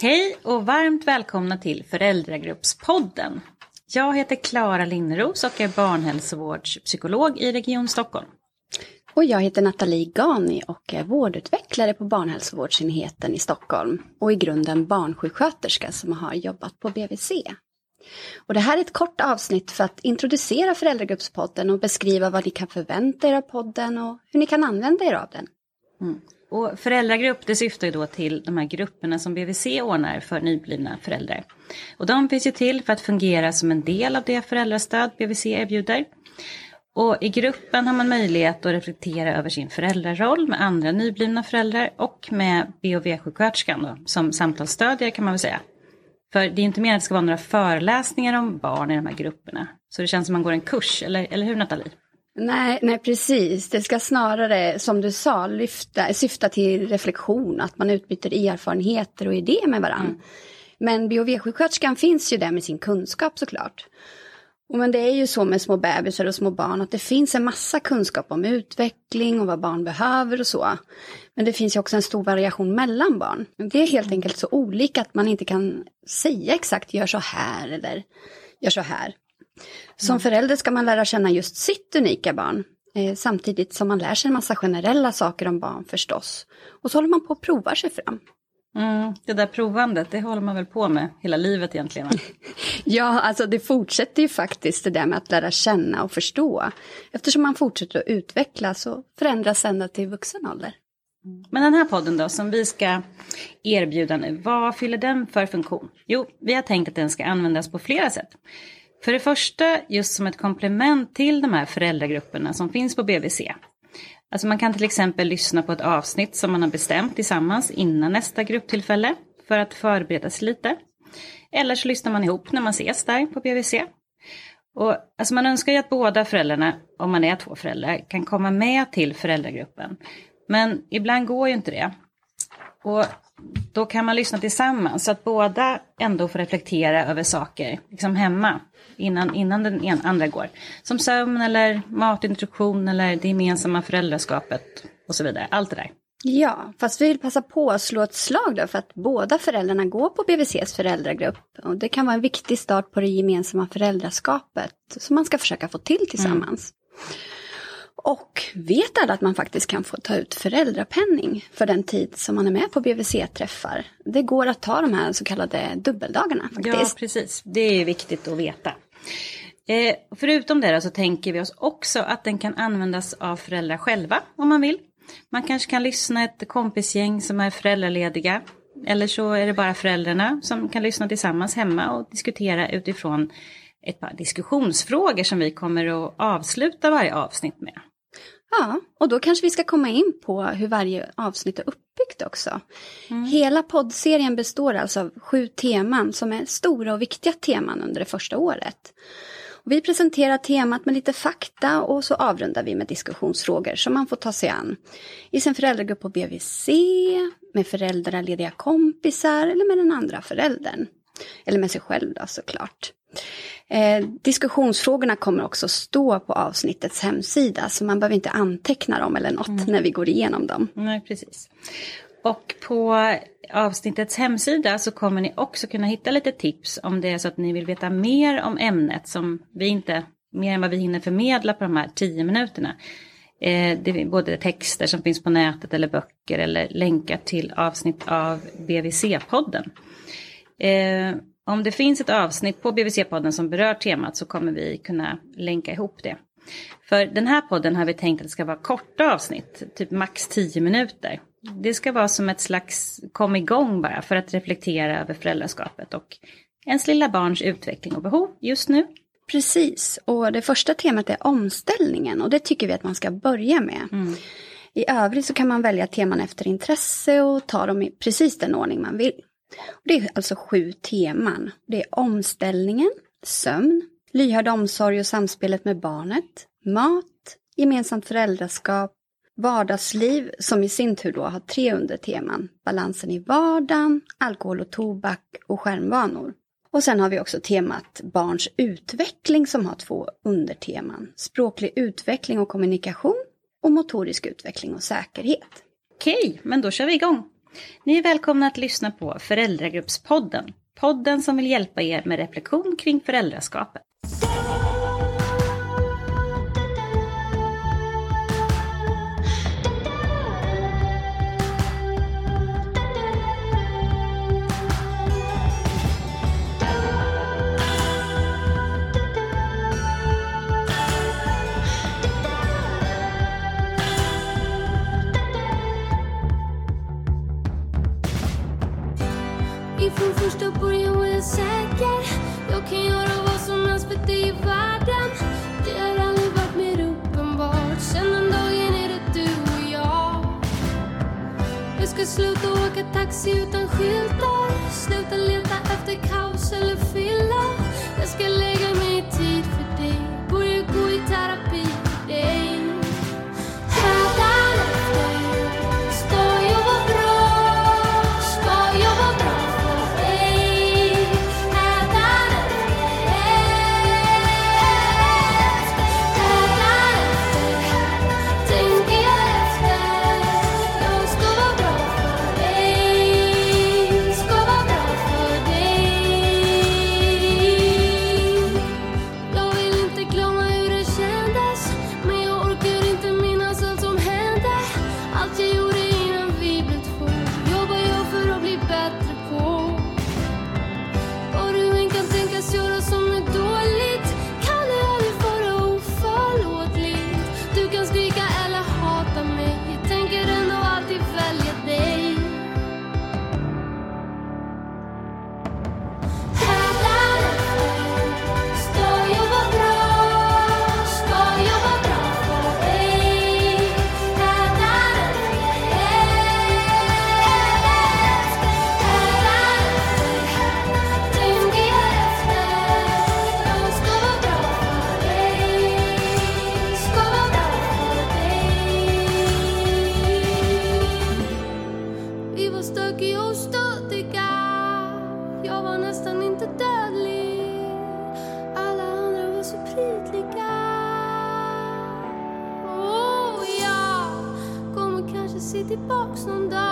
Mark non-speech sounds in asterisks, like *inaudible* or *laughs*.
Hej och varmt välkomna till Föräldragruppspodden. Jag heter Klara Linneros och är barnhälsovårdspsykolog i Region Stockholm. Och jag heter Nathalie Gani och är vårdutvecklare på barnhälsovårdsenheten i Stockholm och i grunden barnsjuksköterska som har jobbat på BVC. Och det här är ett kort avsnitt för att introducera Föräldragruppspodden och beskriva vad ni kan förvänta er av podden och hur ni kan använda er av den. Mm. Och föräldragrupp det syftar ju då till de här grupperna som BVC ordnar för nyblivna föräldrar. Och de finns ju till för att fungera som en del av det föräldrastöd BVC erbjuder. Och i gruppen har man möjlighet att reflektera över sin föräldraroll med andra nyblivna föräldrar och med BOV-sjuksköterskan som samtalsstödjare kan man väl säga. För det är inte mer att det ska vara några föreläsningar om barn i de här grupperna. Så det känns som man går en kurs, eller, eller hur Nathalie? Nej, nej, precis. Det ska snarare, som du sa, lyfta, syfta till reflektion, att man utbyter erfarenheter och idéer med varandra. Mm. Men BHV-sjuksköterskan finns ju där med sin kunskap såklart. Och men det är ju så med små bebisar och små barn att det finns en massa kunskap om utveckling och vad barn behöver och så. Men det finns ju också en stor variation mellan barn. Det är helt enkelt så olika att man inte kan säga exakt gör så här eller gör så här. Som mm. förälder ska man lära känna just sitt unika barn. Eh, samtidigt som man lär sig en massa generella saker om barn förstås. Och så håller man på att prova sig fram. Mm, det där provandet, det håller man väl på med hela livet egentligen? *laughs* ja, alltså det fortsätter ju faktiskt det där med att lära känna och förstå. Eftersom man fortsätter att utvecklas och förändras ända till vuxen ålder. Men den här podden då som vi ska erbjuda nu, vad fyller den för funktion? Jo, vi har tänkt att den ska användas på flera sätt. För det första just som ett komplement till de här föräldragrupperna som finns på BVC. Alltså man kan till exempel lyssna på ett avsnitt som man har bestämt tillsammans innan nästa grupptillfälle för att förbereda sig lite. Eller så lyssnar man ihop när man ses där på BVC. Och, alltså man önskar ju att båda föräldrarna, om man är två föräldrar, kan komma med till föräldragruppen. Men ibland går ju inte det. Och då kan man lyssna tillsammans så att båda ändå får reflektera över saker liksom hemma innan, innan den andra går. Som sömn eller matintroduktion eller det gemensamma föräldraskapet och så vidare. Allt det där. Ja, fast vi vill passa på att slå ett slag då för att båda föräldrarna går på BVCs föräldragrupp. Och det kan vara en viktig start på det gemensamma föräldraskapet som man ska försöka få till tillsammans. Mm. Vet alla att man faktiskt kan få ta ut föräldrapenning för den tid som man är med på BVC-träffar? Det går att ta de här så kallade dubbeldagarna faktiskt. Ja, precis. Det är viktigt att veta. Eh, förutom det så tänker vi oss också att den kan användas av föräldrar själva om man vill. Man kanske kan lyssna ett kompisgäng som är föräldralediga. Eller så är det bara föräldrarna som kan lyssna tillsammans hemma och diskutera utifrån ett par diskussionsfrågor som vi kommer att avsluta varje avsnitt med. Ja, och då kanske vi ska komma in på hur varje avsnitt är uppbyggt också. Mm. Hela poddserien består alltså av sju teman som är stora och viktiga teman under det första året. Och vi presenterar temat med lite fakta och så avrundar vi med diskussionsfrågor som man får ta sig an. I sin föräldragrupp på BVC, med föräldralediga kompisar eller med den andra föräldern. Eller med sig själv då såklart. Eh, diskussionsfrågorna kommer också stå på avsnittets hemsida så man behöver inte anteckna dem eller något mm. när vi går igenom dem. Nej, precis. Och på avsnittets hemsida så kommer ni också kunna hitta lite tips om det är så att ni vill veta mer om ämnet som vi inte, mer än vad vi hinner förmedla på de här tio minuterna. Eh, det är både texter som finns på nätet eller böcker eller länkar till avsnitt av BVC-podden. Eh, om det finns ett avsnitt på BVC-podden som berör temat så kommer vi kunna länka ihop det. För den här podden har vi tänkt att det ska vara korta avsnitt, typ max 10 minuter. Det ska vara som ett slags kom igång bara för att reflektera över föräldraskapet och ens lilla barns utveckling och behov just nu. Precis, och det första temat är omställningen och det tycker vi att man ska börja med. Mm. I övrigt så kan man välja teman efter intresse och ta dem i precis den ordning man vill. Det är alltså sju teman. Det är omställningen, sömn, lyhörd omsorg och samspelet med barnet, mat, gemensamt föräldraskap, vardagsliv som i sin tur då har tre underteman. Balansen i vardagen, alkohol och tobak och skärmvanor. Och sen har vi också temat barns utveckling som har två underteman. Språklig utveckling och kommunikation och motorisk utveckling och säkerhet. Okej, men då kör vi igång. Ni är välkomna att lyssna på Föräldragruppspodden. Podden som vill hjälpa er med reflektion kring föräldraskapet. från första början var jag säker. Jag kan göra vad som helst för dig i världen. Det har aldrig varit mer uppenbart. Sen den dagen är det du och jag. Jag ska sluta åka taxi utan skyltar. tydliga oh, Jag kommer kanske se tillbaks någon dag.